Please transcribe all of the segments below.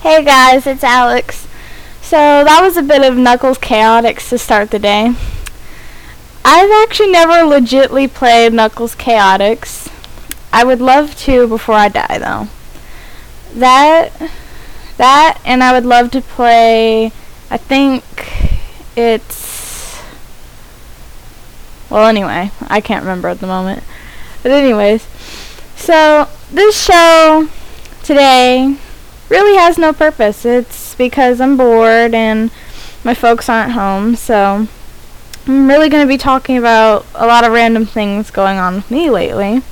Hey guys, it's Alex. So that was a bit of Knuckles Chaotix to start the day. I've actually never legitly played Knuckles Chaotix. I would love to before I die though. That that and I would love to play I think it's well anyway, I can't remember at the moment. But anyways, so this show today really has no purpose. It's because I'm bored and my folks aren't home, so I'm really going to be talking about a lot of random things going on with me lately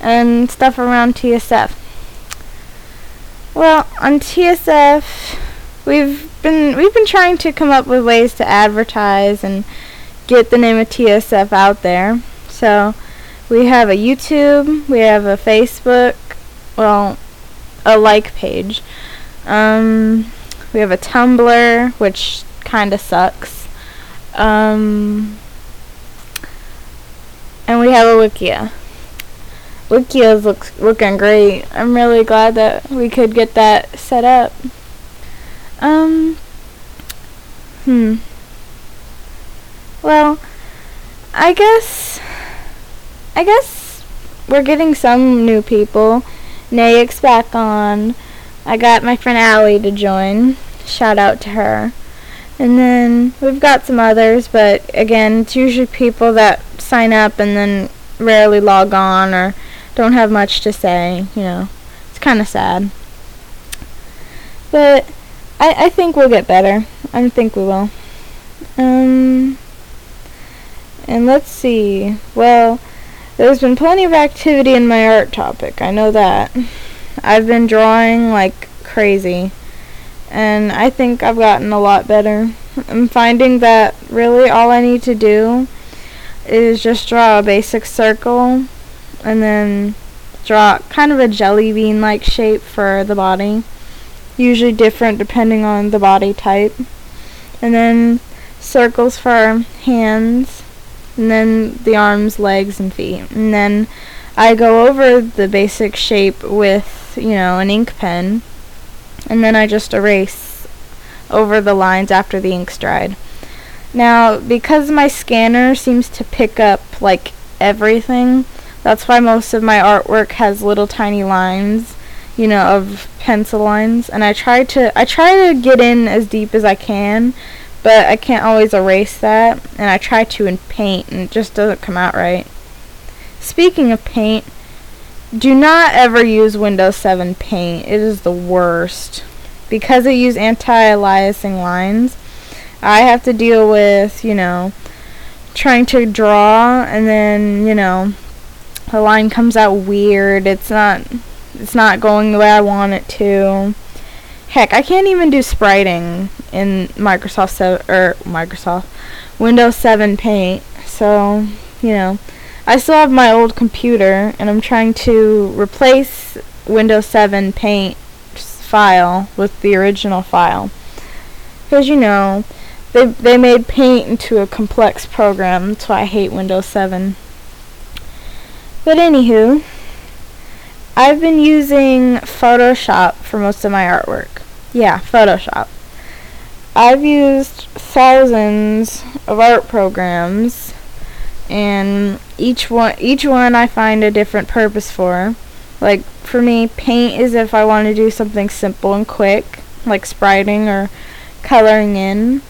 and stuff around TSF. Well, on TSF, we've been we've been trying to come up with ways to advertise and get the name of TSF out there. So, we have a YouTube, we have a Facebook, well, a like page. Um, we have a Tumblr, which kind of sucks. Um, and we have a Wikia. Wikia looks looking great. I'm really glad that we could get that set up. Um, hmm. Well, I guess, I guess we're getting some new people. Naix back on. I got my friend Allie to join. Shout out to her. And then we've got some others, but again, it's usually people that sign up and then rarely log on or don't have much to say. You know, it's kind of sad. But I, I think we'll get better. I think we will. Um, and let's see. Well, there's been plenty of activity in my art topic, I know that. I've been drawing like crazy, and I think I've gotten a lot better. I'm finding that really all I need to do is just draw a basic circle, and then draw kind of a jelly bean like shape for the body. Usually different depending on the body type. And then circles for hands and then the arms, legs, and feet. And then I go over the basic shape with, you know, an ink pen, and then I just erase over the lines after the ink's dried. Now, because my scanner seems to pick up, like, everything, that's why most of my artwork has little tiny lines, you know, of pencil lines, and I try to I try to get in as deep as I can, but I can't always erase that, and I try to in paint, and it just doesn't come out right. Speaking of paint, do not ever use Windows 7 Paint. It is the worst. Because I use anti-aliasing lines, I have to deal with, you know, trying to draw, and then, you know, the line comes out weird. It's not, it's not going the way I want it to. Heck, I can't even do spriting in Microsoft 7 or Microsoft Windows 7 Paint. So, you know, I still have my old computer and I'm trying to replace Windows 7 Paint file with the original file. Cuz you know, they they made Paint into a complex program. That's why I hate Windows 7. But anywho, I've been using Photoshop for most of my artwork. Yeah, Photoshop. I've used thousands of art programs and each one each one I find a different purpose for. Like for me, paint is if I want to do something simple and quick, like spriting or coloring in.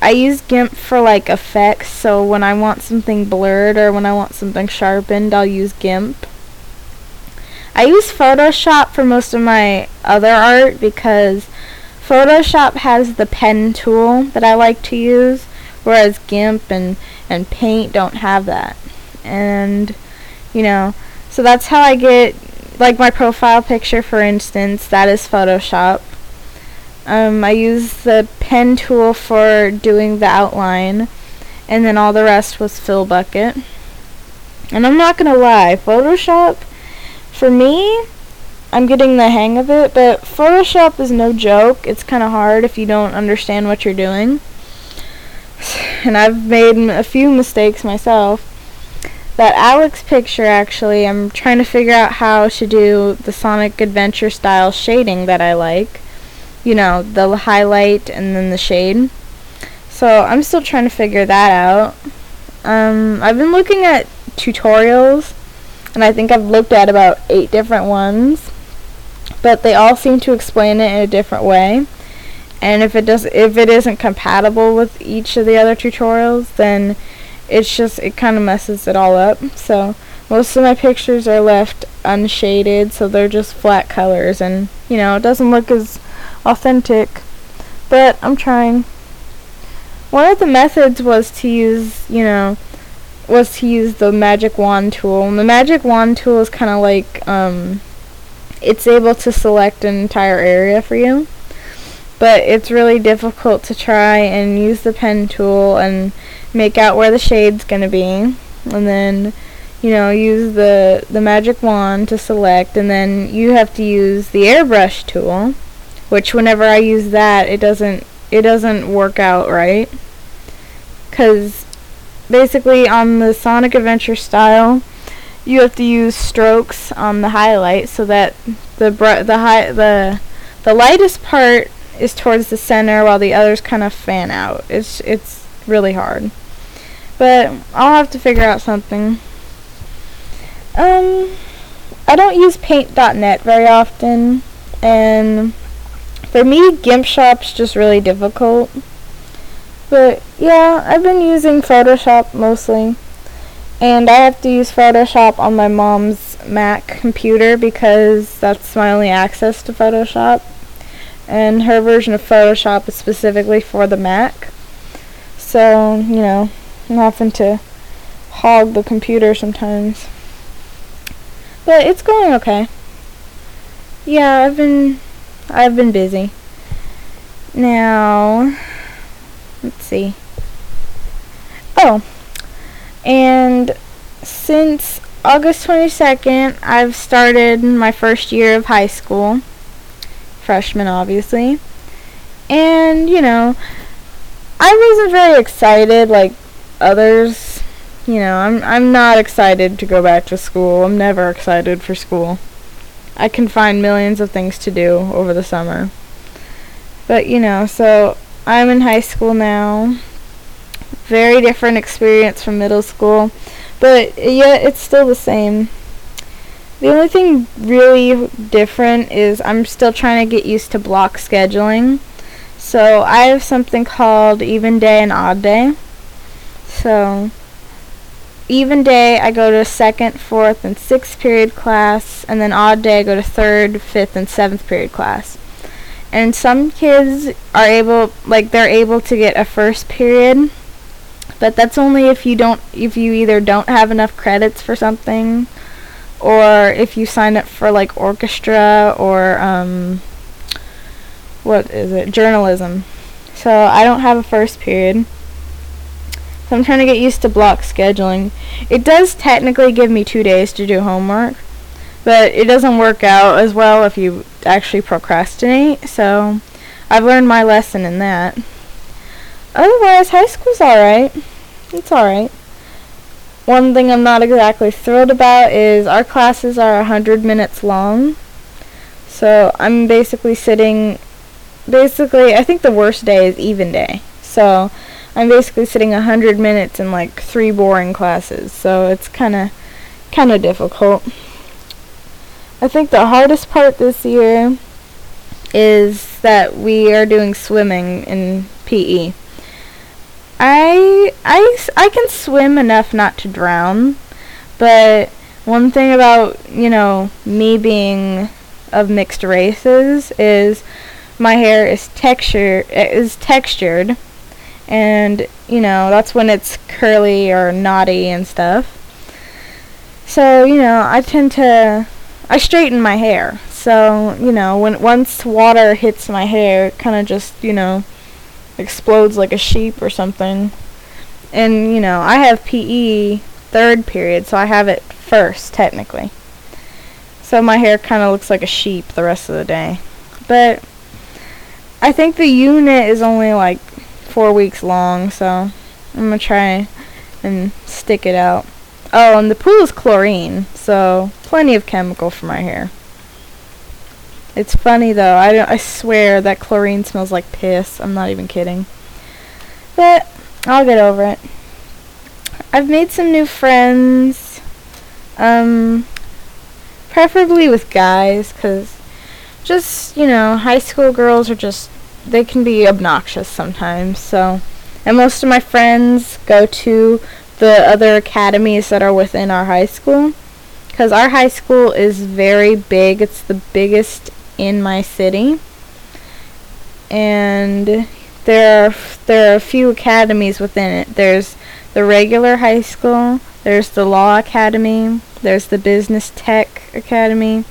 I use GIMP for like effects, so when I want something blurred or when I want something sharpened, I'll use GIMP. I use Photoshop for most of my other art because Photoshop has the pen tool that I like to use, whereas GIMP and, and Paint don't have that. And, you know, so that's how I get, like my profile picture for instance, that is Photoshop. Um, I use the pen tool for doing the outline, and then all the rest was Fill Bucket. And I'm not gonna lie, Photoshop for me, I'm getting the hang of it, but Photoshop is no joke. It's kind of hard if you don't understand what you're doing. And I've made a few mistakes myself. That Alex picture, actually, I'm trying to figure out how to do the Sonic Adventure style shading that I like. you know, the highlight and then the shade. So I'm still trying to figure that out. Um, I've been looking at tutorials, and I think I've looked at about eight different ones, but they all seem to explain it in a different way. And if it does, if it isn't compatible with each of the other tutorials, then it's just it kind of messes it all up. So most of my pictures are left unshaded, so they're just flat colors, and you know it doesn't look as authentic. But I'm trying. One of the methods was to use, you know, was to use the magic wand tool. And the magic wand tool is kind of like um, it's able to select an entire area for you. But it's really difficult to try and use the pen tool and make out where the shade's going to be. And then, you know, use the, the magic wand to select. And then you have to use the airbrush tool, which whenever I use that, it doesn't, it doesn't work out right. Because basically on the Sonic Adventure style, you have to use strokes on the highlight so that the br- the the the lightest part is towards the center while the others kind of fan out. It's it's really hard. But I'll have to figure out something. Um I don't use paint.net very often and for me GIMPshop's just really difficult. But yeah, I've been using Photoshop mostly. And I have to use Photoshop on my mom's Mac computer because that's my only access to Photoshop. And her version of Photoshop is specifically for the Mac. So, you know, I'm having to hog the computer sometimes. But it's going okay. Yeah, I've been I've been busy. Now, let's see. Oh, and since August 22nd, I've started my first year of high school. Freshman, obviously. And, you know, I wasn't very excited like others. You know, I'm I'm not excited to go back to school. I'm never excited for school. I can find millions of things to do over the summer. But, you know, so I'm in high school now. Very different experience from middle school, but yet it's still the same. The only thing really different is I'm still trying to get used to block scheduling. So I have something called even day and odd day. So even day I go to second, fourth, and sixth period class, and then odd day I go to third, fifth, and seventh period class and some kids are able like they're able to get a first period but that's only if you don't if you either don't have enough credits for something or if you sign up for like orchestra or um what is it journalism. So i don't have a first period. So i'm trying to get used to block scheduling. It does technically give me two days to do homework but it doesn't work out as well if you actually procrastinate. So I've learned my lesson in that. Otherwise, high school's alright. It's alright. One thing I'm not exactly thrilled about is our classes are 100 minutes long. So I'm basically sitting, basically, I think the worst day is even day. So I'm basically sitting 100 minutes in like three boring classes. So it's kind of, kind of difficult. I think the hardest part this year is that we are doing swimming in PE. I, I, I can swim enough not to drown, but one thing about, you know, me being of mixed races is my hair is texture is textured and you know that's when it's curly or knotty and stuff so you know i tend to I straighten my hair. So, you know, when once water hits my hair, it kind of just, you know, explodes like a sheep or something. And, you know, I have PE third period, so I have it first, technically. So my hair kind of looks like a sheep the rest of the day. But I think the unit is only like four weeks long, so I'm going to try and stick it out. Oh, and the pool is chlorine, so plenty of chemical for my hair. It's funny though. I don't, I swear that chlorine smells like piss. I'm not even kidding. But I'll get over it. I've made some new friends. Um preferably with guys cuz just, you know, high school girls are just they can be obnoxious sometimes. So, and most of my friends go to the other academies that are within our high school because our high school is very big. It's the biggest in my city. And there are there are a few academies within it. There's the regular high school, there's the law academy, there's the business tech academy,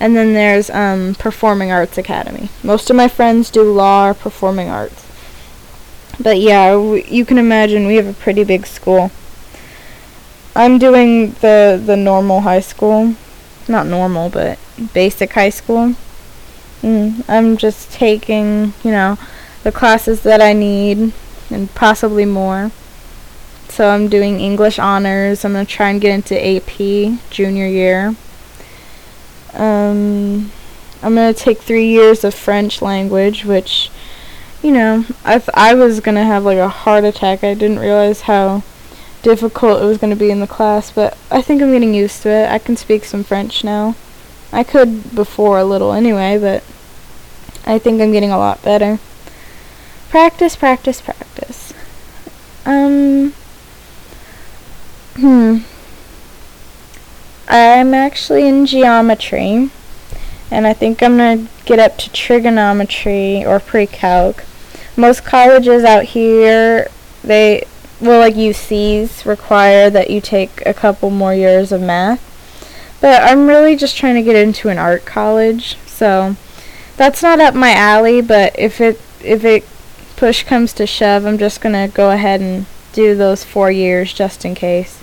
and then there's um, performing arts academy. Most of my friends do law or performing arts. But yeah, you can imagine we have a pretty big school. I'm doing the the normal high school, not normal, but basic high school. Mm, I'm just taking, you know, the classes that I need and possibly more. So I'm doing English honors. I'm going to try and get into AP junior year. Um, I'm going to take three years of French language, which, you know, I, I was to have like a heart attack. I didn't realize how difficult it was to be in the class, but I think I'm getting used to it. I can speak some French now. I could before a little anyway, but I think I'm getting a lot better. Practice, practice, practice. Um, hmm. I'm actually in geometry, and I think I'm going to get up to trigonometry or pre-calc. Most colleges out here, they, well, like UCs, require that you take a couple more years of math. But I'm really just trying to get into an art college, so that's not up my alley, but if it if it push comes to shove, I'm just gonna go ahead and do those four years just in case.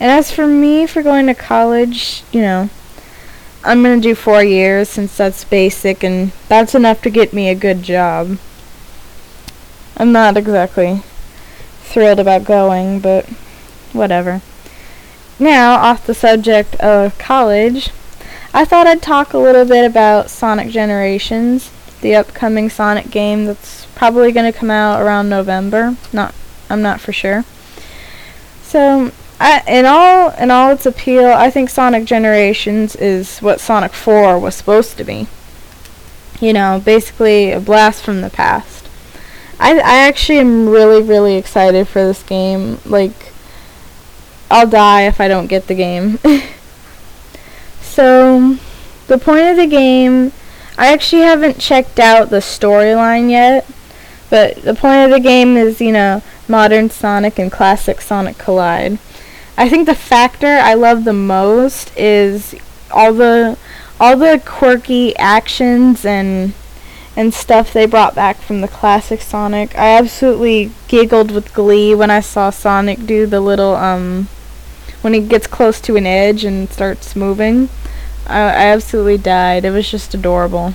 And as for me for going to college, you know, I'm gonna do four years since that's basic and that's enough to get me a good job. I'm not exactly thrilled about going, but whatever. Now, off the subject of college, I thought I'd talk a little bit about Sonic Generations, the upcoming Sonic game that's probably going to come out around November. Not, I'm not for sure. So, I, in all in all its appeal, I think Sonic Generations is what Sonic 4 was supposed to be. You know, basically a blast from the past. I I actually am really really excited for this game. Like, I'll die if I don't get the game. So, the point of the game, I actually haven't checked out the storyline yet, but the point of the game is, you know, modern Sonic and classic Sonic collide. I think the factor I love the most is all the all the quirky actions and and stuff they brought back from the classic Sonic. I absolutely giggled with glee when I saw Sonic do the little um when he gets close to an edge and starts moving. I, I absolutely died. It was just adorable.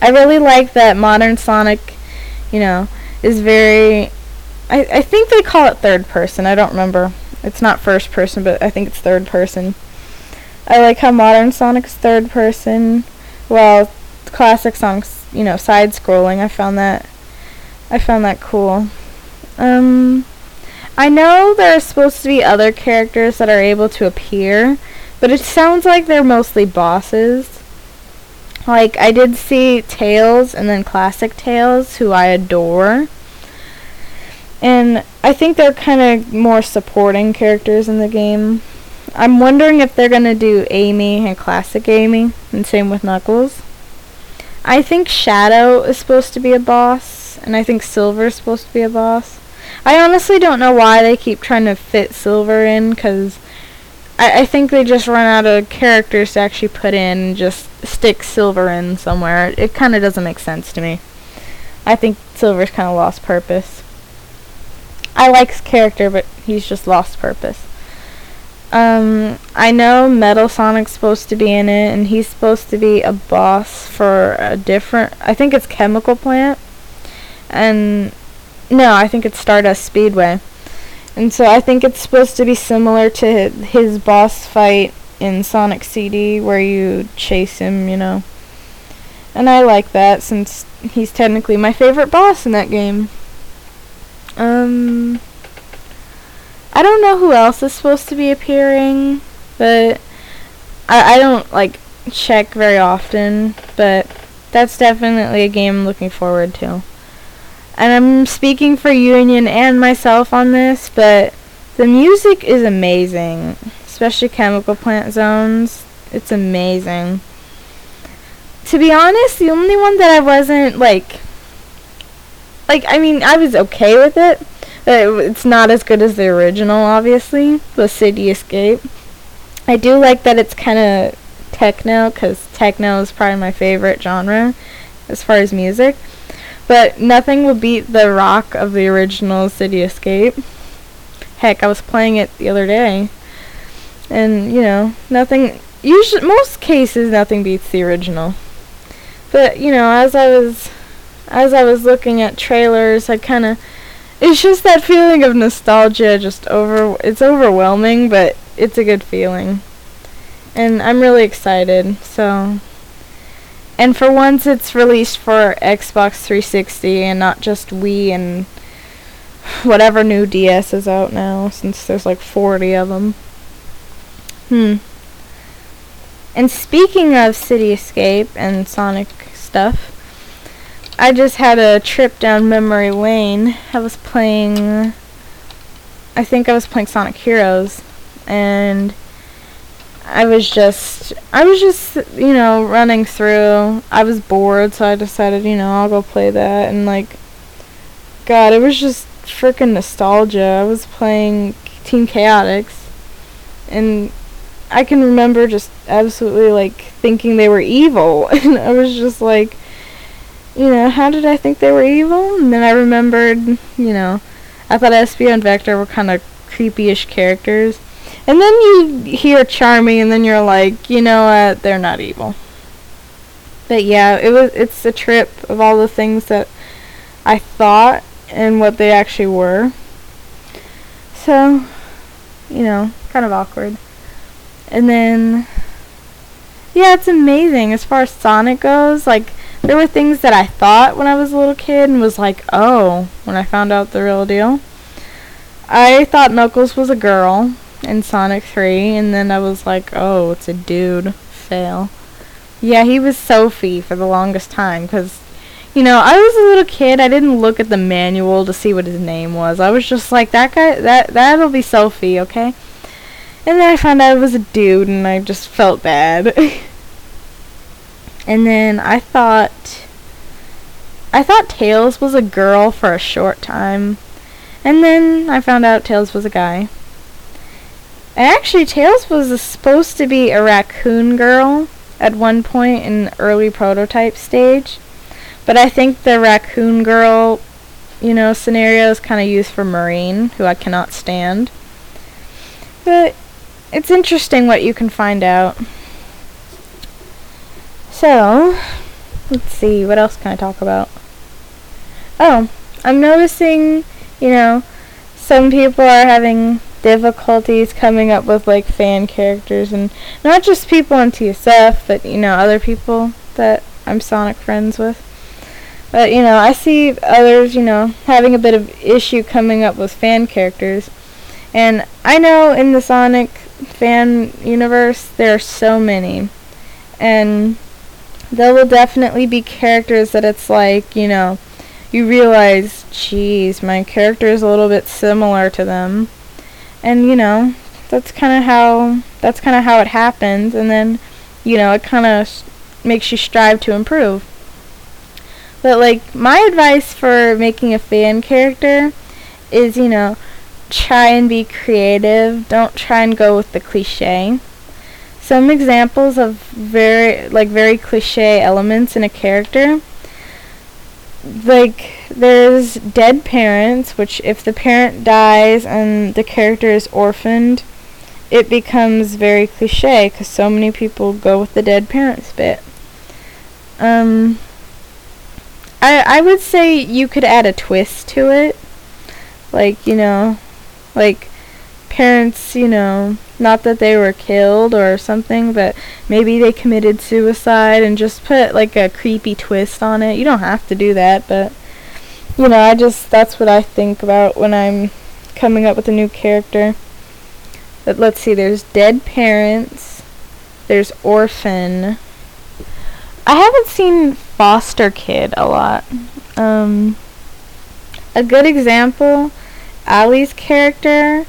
I really like that modern Sonic, you know, is very. I, I think they call it third person. I don't remember. It's not first person, but I think it's third person. I like how modern Sonic's third person. Well, classic Sonic's, you know, side scrolling. I found that. I found that cool. Um. I know there are supposed to be other characters that are able to appear, but it sounds like they're mostly bosses. Like, I did see Tails and then Classic Tails, who I adore. And I think they're kind of more supporting characters in the game. I'm wondering if they're going to do Amy and Classic Amy, and same with Knuckles. I think Shadow is supposed to be a boss, and I think Silver is supposed to be a boss. I honestly don't know why they keep trying to fit Silver in, because I, I think they just run out of characters to actually put in and just stick Silver in somewhere. It kind of doesn't make sense to me. I think Silver's kind of lost purpose. I like his character, but he's just lost purpose. Um, I know Metal Sonic's supposed to be in it, and he's supposed to be a boss for a different. I think it's Chemical Plant, and no, I think it's Stardust Speedway, and so I think it's supposed to be similar to his boss fight in Sonic CD where you chase him, you know. And I like that since he's technically my favorite boss in that game. Um I don't know who else is supposed to be appearing, but I I don't like check very often, but that's definitely a game I'm looking forward to. And I'm speaking for Union and myself on this, but the music is amazing, especially Chemical Plant Zones. It's amazing. To be honest, the only one that I wasn't like like I mean, I was okay with it. It's not as good as the original, obviously, the City Escape. I do like that it's kind of techno because techno is probably my favorite genre as far as music. But nothing will beat the rock of the original City Escape. Heck, I was playing it the other day. And, you know, nothing usually most cases nothing beats the original. But, you know, as I was as I was looking at trailers, I kind of it's just that feeling of nostalgia just over it's overwhelming, but it's a good feeling and I'm really excited. So, and for once, it's released for Xbox 360 and not just Wii and whatever new DS is out now, since there's like 40 of them. Hmm. And speaking of City Escape and Sonic stuff, I just had a trip down memory lane. I was playing. I think I was playing Sonic Heroes, and I was just I was just you know running through. I was bored, so I decided you know I'll go play that and like God, it was just freaking nostalgia. I was playing Team Chaotix and I can remember just absolutely like thinking they were evil and I was just like you know, how did I think they were evil? And then I remembered, you know, I thought Espio and Vector were kind of creepy-ish characters. And then you hear Charmy, and then you're like, you know what? They're not evil. But yeah, it was. It's a trip of all the things that I thought and what they actually were. So, you know, kind of awkward. And then, yeah, it's amazing as far as Sonic goes. Like, there were things that I thought when I was a little kid and was like, oh, when I found out the real deal. I thought Knuckles was a girl in Sonic 3, and then I was like, oh, it's a dude. Fail. Yeah, he was Sophie for the longest time, because, you know, I was a little kid, I didn't look at the manual to see what his name was. I was just like, that guy, that, that'll be Sophie, okay? And then I found out it was a dude, and I just felt bad. and then I thought, I thought Tails was a girl for a short time. And then I found out Tails was a guy. And Actually, Tails was supposed to be a raccoon girl at one point in early prototype stage. But I think the raccoon girl, you know, scenario is kind of used for Marine, who I cannot stand. But it's interesting what you can find out. So, let's see, what else can I talk about? Oh, I'm noticing, you know, some people are having difficulties coming up with like fan characters and not just people on TSF, but you know other people that I'm Sonic friends with. But you know, I see others, you know, having a bit of issue coming up with fan characters. And I know in the Sonic fan universe there are so many. And there will definitely be characters that it's like, you know, you realize, geez, my character is a little bit similar to them. And you know that's kind of how that's kind of how it happens and then you know it kind of makes you strive to improve. But like my advice for making a fan character is you know try and be creative. Don't try and go with the cliche some examples of very like very cliche elements in a character like there's dead parents, which if the parent dies and the character is orphaned, it becomes very cliche because so many people go with the dead parents bit. Um, I I would say you could add a twist to it, like you know, like parents, you know, Not that they were killed or something, but maybe they committed suicide and just put like a creepy twist on it. You don't have to do that, but you know, I just that's what I think about when I'm coming up with a new character. But let's see, there's dead parents, there's orphan. I haven't seen foster kid a lot. Um, a good example, Allie's character,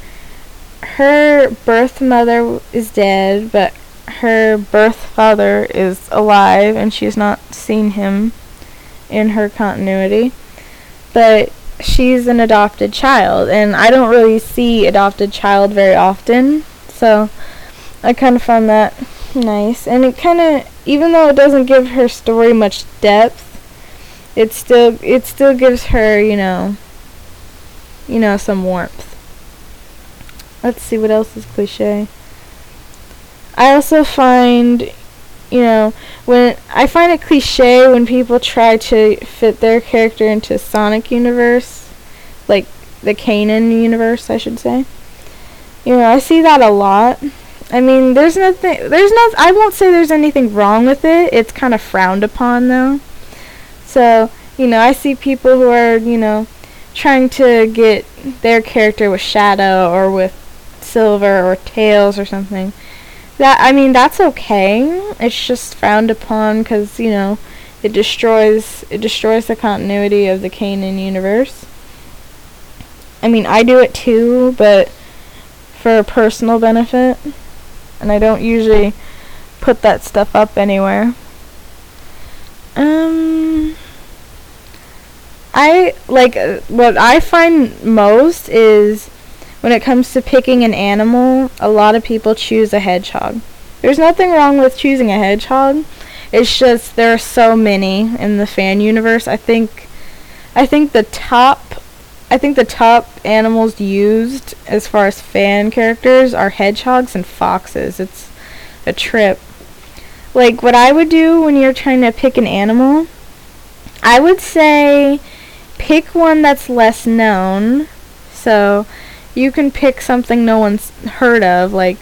her birth mother is dead, but her birth father is alive and she's not seen him in her continuity. But she's an adopted child, and I don't really see adopted child very often, so I kind of found that nice. And it kind of, even though it doesn't give her story much depth, it still it still gives her, you know, you know, some warmth. Let's see what else is cliche. I also find, you know, when I find it cliche when people try to fit their character into Sonic universe, like the canon universe, I should say. You know, I see that a lot. I mean, there's nothing, there's no, I won't say there's anything wrong with it. It's kind of frowned upon though. So, you know, I see people who are, you know, trying to get their character with Shadow or with Silver or Tails or something that I mean that's okay. It's just frowned upon because you know it destroys it destroys the continuity of the canon universe. I mean I do it too, but for personal benefit, and I don't usually put that stuff up anywhere. Um. I like uh, what I find most is when it comes to picking an animal, a lot of people choose a hedgehog. There's nothing wrong with choosing a hedgehog. It's just there are so many in the fan universe. I think I think the top I think the top animals used as far as fan characters are hedgehogs and foxes. It's a trip. Like what I would do when you're trying to pick an animal, I would say pick one that's less known. So you can pick something no one's heard of. Like,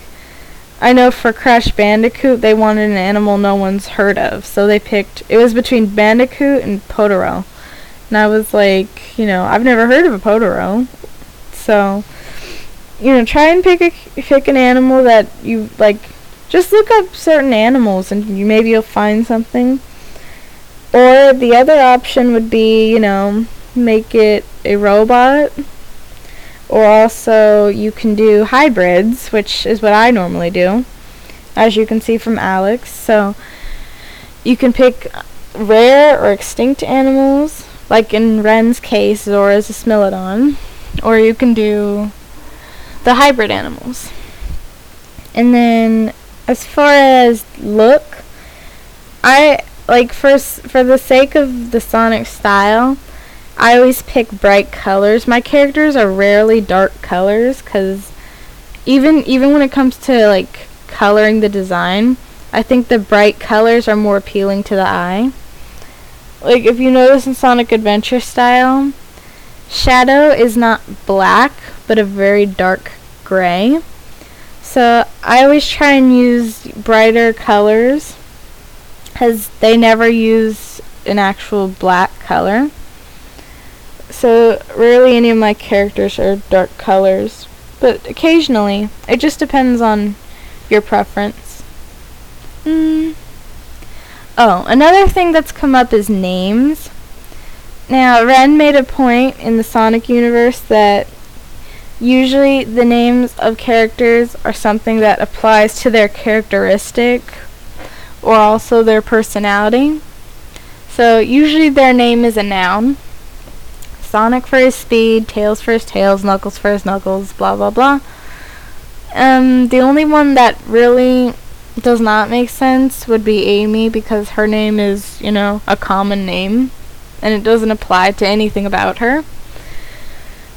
I know for Crash Bandicoot, they wanted an animal no one's heard of. So they picked, it was between Bandicoot and Potoroo. And I was like, you know, I've never heard of a Potoroo. So, you know, try and pick a, pick an animal that you, like, just look up certain animals and you maybe you'll find something. Or the other option would be, you know, make it a robot or also you can do hybrids, which is what I normally do, as you can see from Alex. So you can pick rare or extinct animals, like in Ren's case, Zora's a Smilodon, or you can do the hybrid animals. And then as far as look, I like for for the sake of the Sonic style, I always pick bright colors. My characters are rarely dark colors because even even when it comes to like coloring the design, I think the bright colors are more appealing to the eye. Like if you notice in Sonic Adventure style, Shadow is not black, but a very dark gray. So I always try and use brighter colors because they never use an actual black color. So rarely any of my characters are dark colors, but occasionally. It just depends on your preference. Mm. Oh, another thing that's come up is names. Now, Ren made a point in the Sonic universe that usually the names of characters are something that applies to their characteristic or also their personality. So usually their name is a noun. Sonic for his speed, Tails for his tails, Knuckles for his knuckles, blah blah blah. Um, the only one that really does not make sense would be Amy because her name is, you know, a common name and it doesn't apply to anything about her.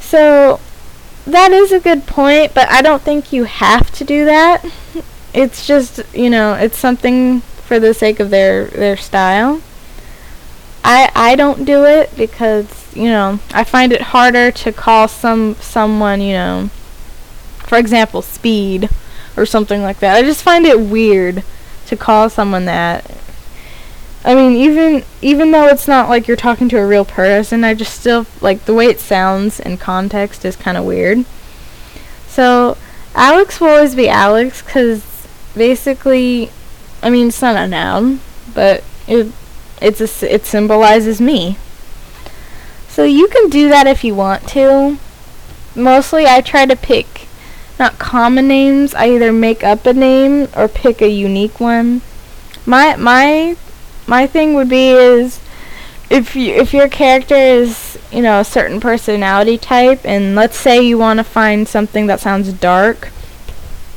So, that is a good point, but I don't think you have to do that. It's just, you know, it's something for the sake of their their style. I I don't do it because you know, I find it harder to call some someone, you know, for example, Speed or something like that. I just find it weird to call someone that. I mean, even even though it's not like you're talking to a real person, I just still like the way it sounds in context is kind of weird. So, Alex will always be Alex cuz basically I mean, it's not a noun, but it it's a, it symbolizes me. So you can do that if you want to. Mostly I try to pick not common names. I either make up a name or pick a unique one. My my my thing would be is if you if your character is you know a certain personality type and let's say you want to find something that sounds dark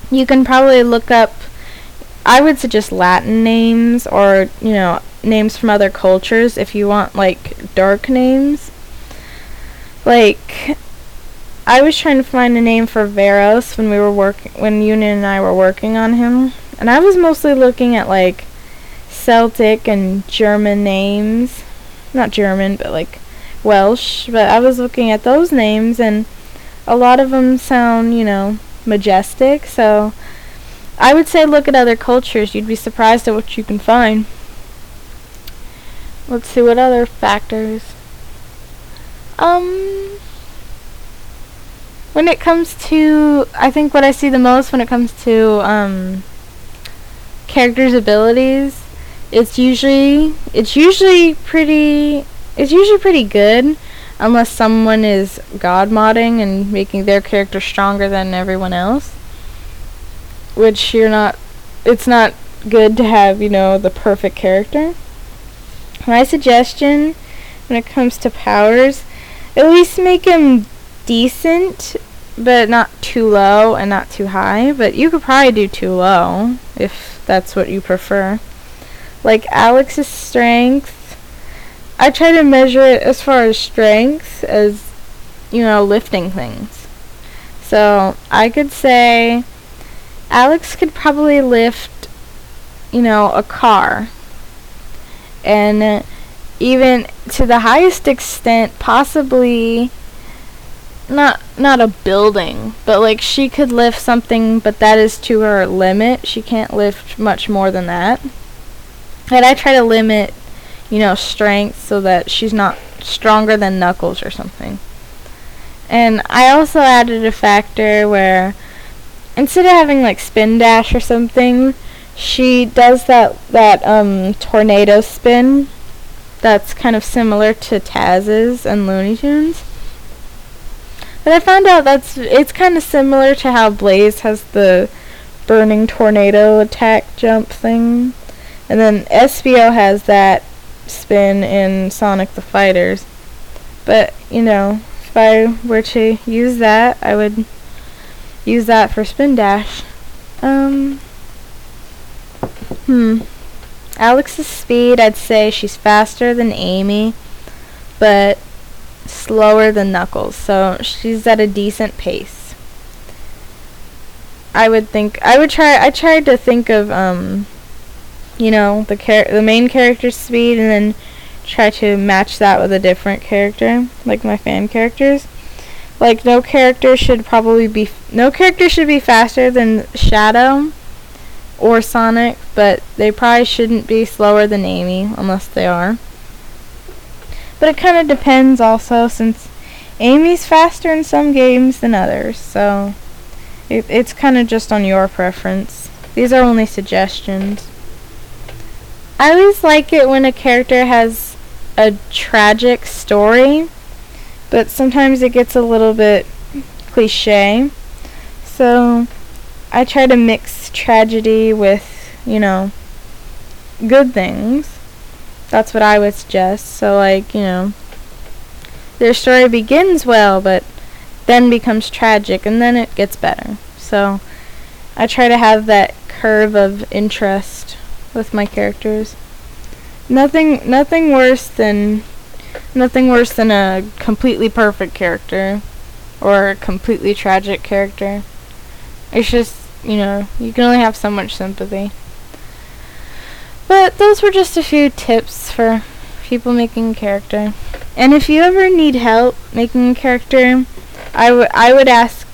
you can probably look up I would suggest Latin names or, you know, names from other cultures if you want like dark names. Like I was trying to find a name for Veros when we were working when Union and I were working on him, and I was mostly looking at like Celtic and German names. Not German, but like Welsh, but I was looking at those names and a lot of them sound, you know, majestic, so I would say look at other cultures. You'd be surprised at what you can find. Let's see what other factors. Um when it comes to I think what I see the most when it comes to um characters abilities, it's usually it's usually pretty it's usually pretty good unless someone is god modding and making their character stronger than everyone else which you're not it's not good to have, you know, the perfect character. My suggestion when it comes to powers, at least make him decent, but not too low and not too high. But you could probably do too low if that's what you prefer. Like Alex's strength, I try to measure it as far as strength as, you know, lifting things. So I could say Alex could probably lift, you know, a car. And even to the highest extent, possibly not not a building, but like she could lift something, but that is to her limit. She can't lift much more than that. And I try to limit, you know, strength so that she's not stronger than Knuckles or something. And I also added a factor where instead of having like spin dash or something, she does that that um tornado spin that's kind of similar to Taz's and Looney Tunes. But I found out that's it's kind of similar to how Blaze has the burning tornado attack jump thing. And then Espio has that spin in Sonic the Fighters. But, you know, if I were to use that, I would use that for spin dash. Um, hmm. Alex's speed, I'd say she's faster than Amy, but slower than Knuckles, so she's at a decent pace. I would think I would try I tried to think of um you know the char- the main character's speed and then try to match that with a different character like my fan characters like no character should probably be no character should be faster than Shadow or Sonic, but they probably shouldn't be slower than Amy unless they are. But it kind of depends also since Amy's faster in some games than others, so it, it's kind of just on your preference. These are only suggestions. I always like it when a character has a tragic story but sometimes it gets a little bit cliche. So I try to mix tragedy with, you know, good things. That's what I would suggest. So, like, you know, their story begins well, but then becomes tragic, and then it gets better. So, I try to have that curve of interest with my characters. Nothing, nothing worse than nothing worse than a completely perfect character or a completely tragic character. It's just, you know, you can only have so much sympathy. But those were just a few tips for people making a character. And if you ever need help making a character, I would I would ask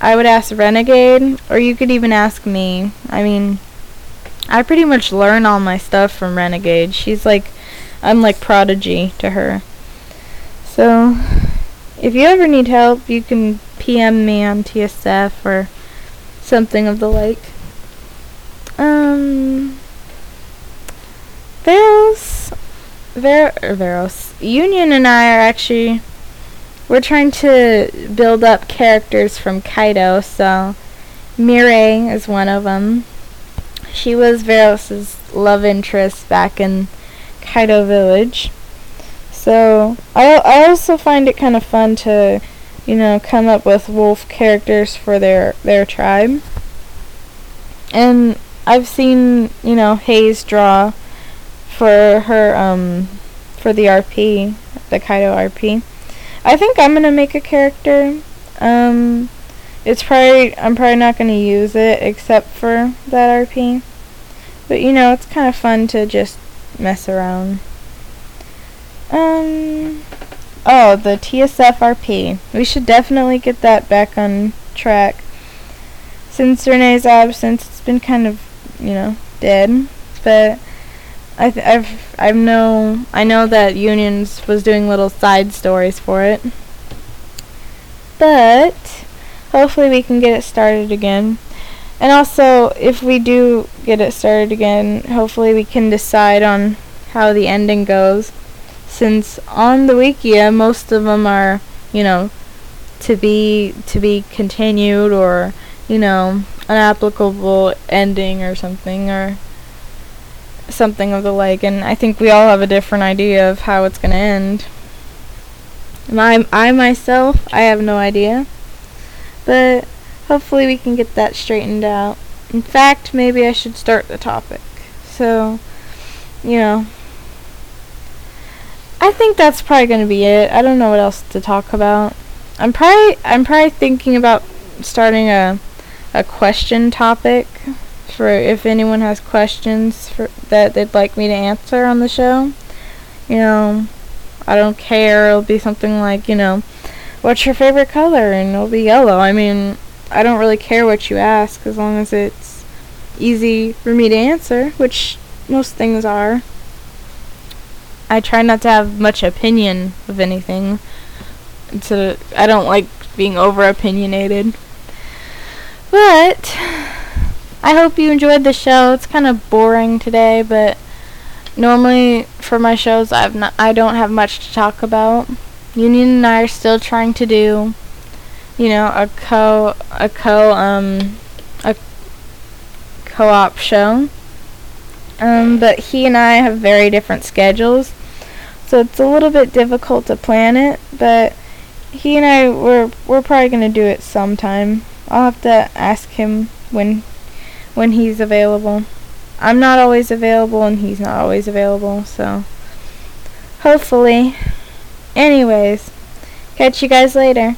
I would ask Renegade, or you could even ask me. I mean, I pretty much learn all my stuff from Renegade. She's like, I'm like prodigy to her. So, if you ever need help, you can PM me on TSF or something of the like. Um, Veros, Ver, Veros, Union and I are actually we're trying to build up characters from Kaido, so Mirai is one of them. She was Veros's love interest back in Kaido Village. So I I also find it kind of fun to, you know, come up with wolf characters for their their tribe. And I've seen, you know, Hayes draw for her um for the RP, the Kaido RP. I think I'm gonna make a character. Um, it's probably I'm probably not gonna use it except for that RP. But you know, it's kind of fun to just mess around. Um, oh, the TSFRP. We should definitely get that back on track. Since Renee's absence, it's been kind of, you know, dead. But I th- I've I know I know that Unions was doing little side stories for it. But hopefully we can get it started again. And also if we do get it started again, hopefully we can decide on how the ending goes. Since on the wikia most of them are, you know, to be to be continued or, you know, an applicable ending or something or something of the like, and I think we all have a different idea of how it's going to end. My, I myself, I have no idea, but hopefully we can get that straightened out. In fact, maybe I should start the topic. So, you know, I think that's probably going to be it. I don't know what else to talk about. I'm probably I'm probably thinking about starting a a question topic for if anyone has questions for that they'd like me to answer on the show. You know, I don't care. It'll be something like, you know, what's your favorite color? And it'll be yellow. I mean, I don't really care what you ask as long as it's easy for me to answer, which most things are. I try not to have much opinion of anything. So I don't like being over opinionated. But I hope you enjoyed the show. It's kind of boring today, but normally for my shows I've not I don't have much to talk about. Union and I are still trying to do you know, a co a co um a co-op show. Um but he and I have very different schedules. So it's a little bit difficult to plan it, but he and I we're we're probably to do it sometime. I'll have to ask him when when he's available. I'm not always available and he's not always available, so hopefully. Anyways, catch you guys later.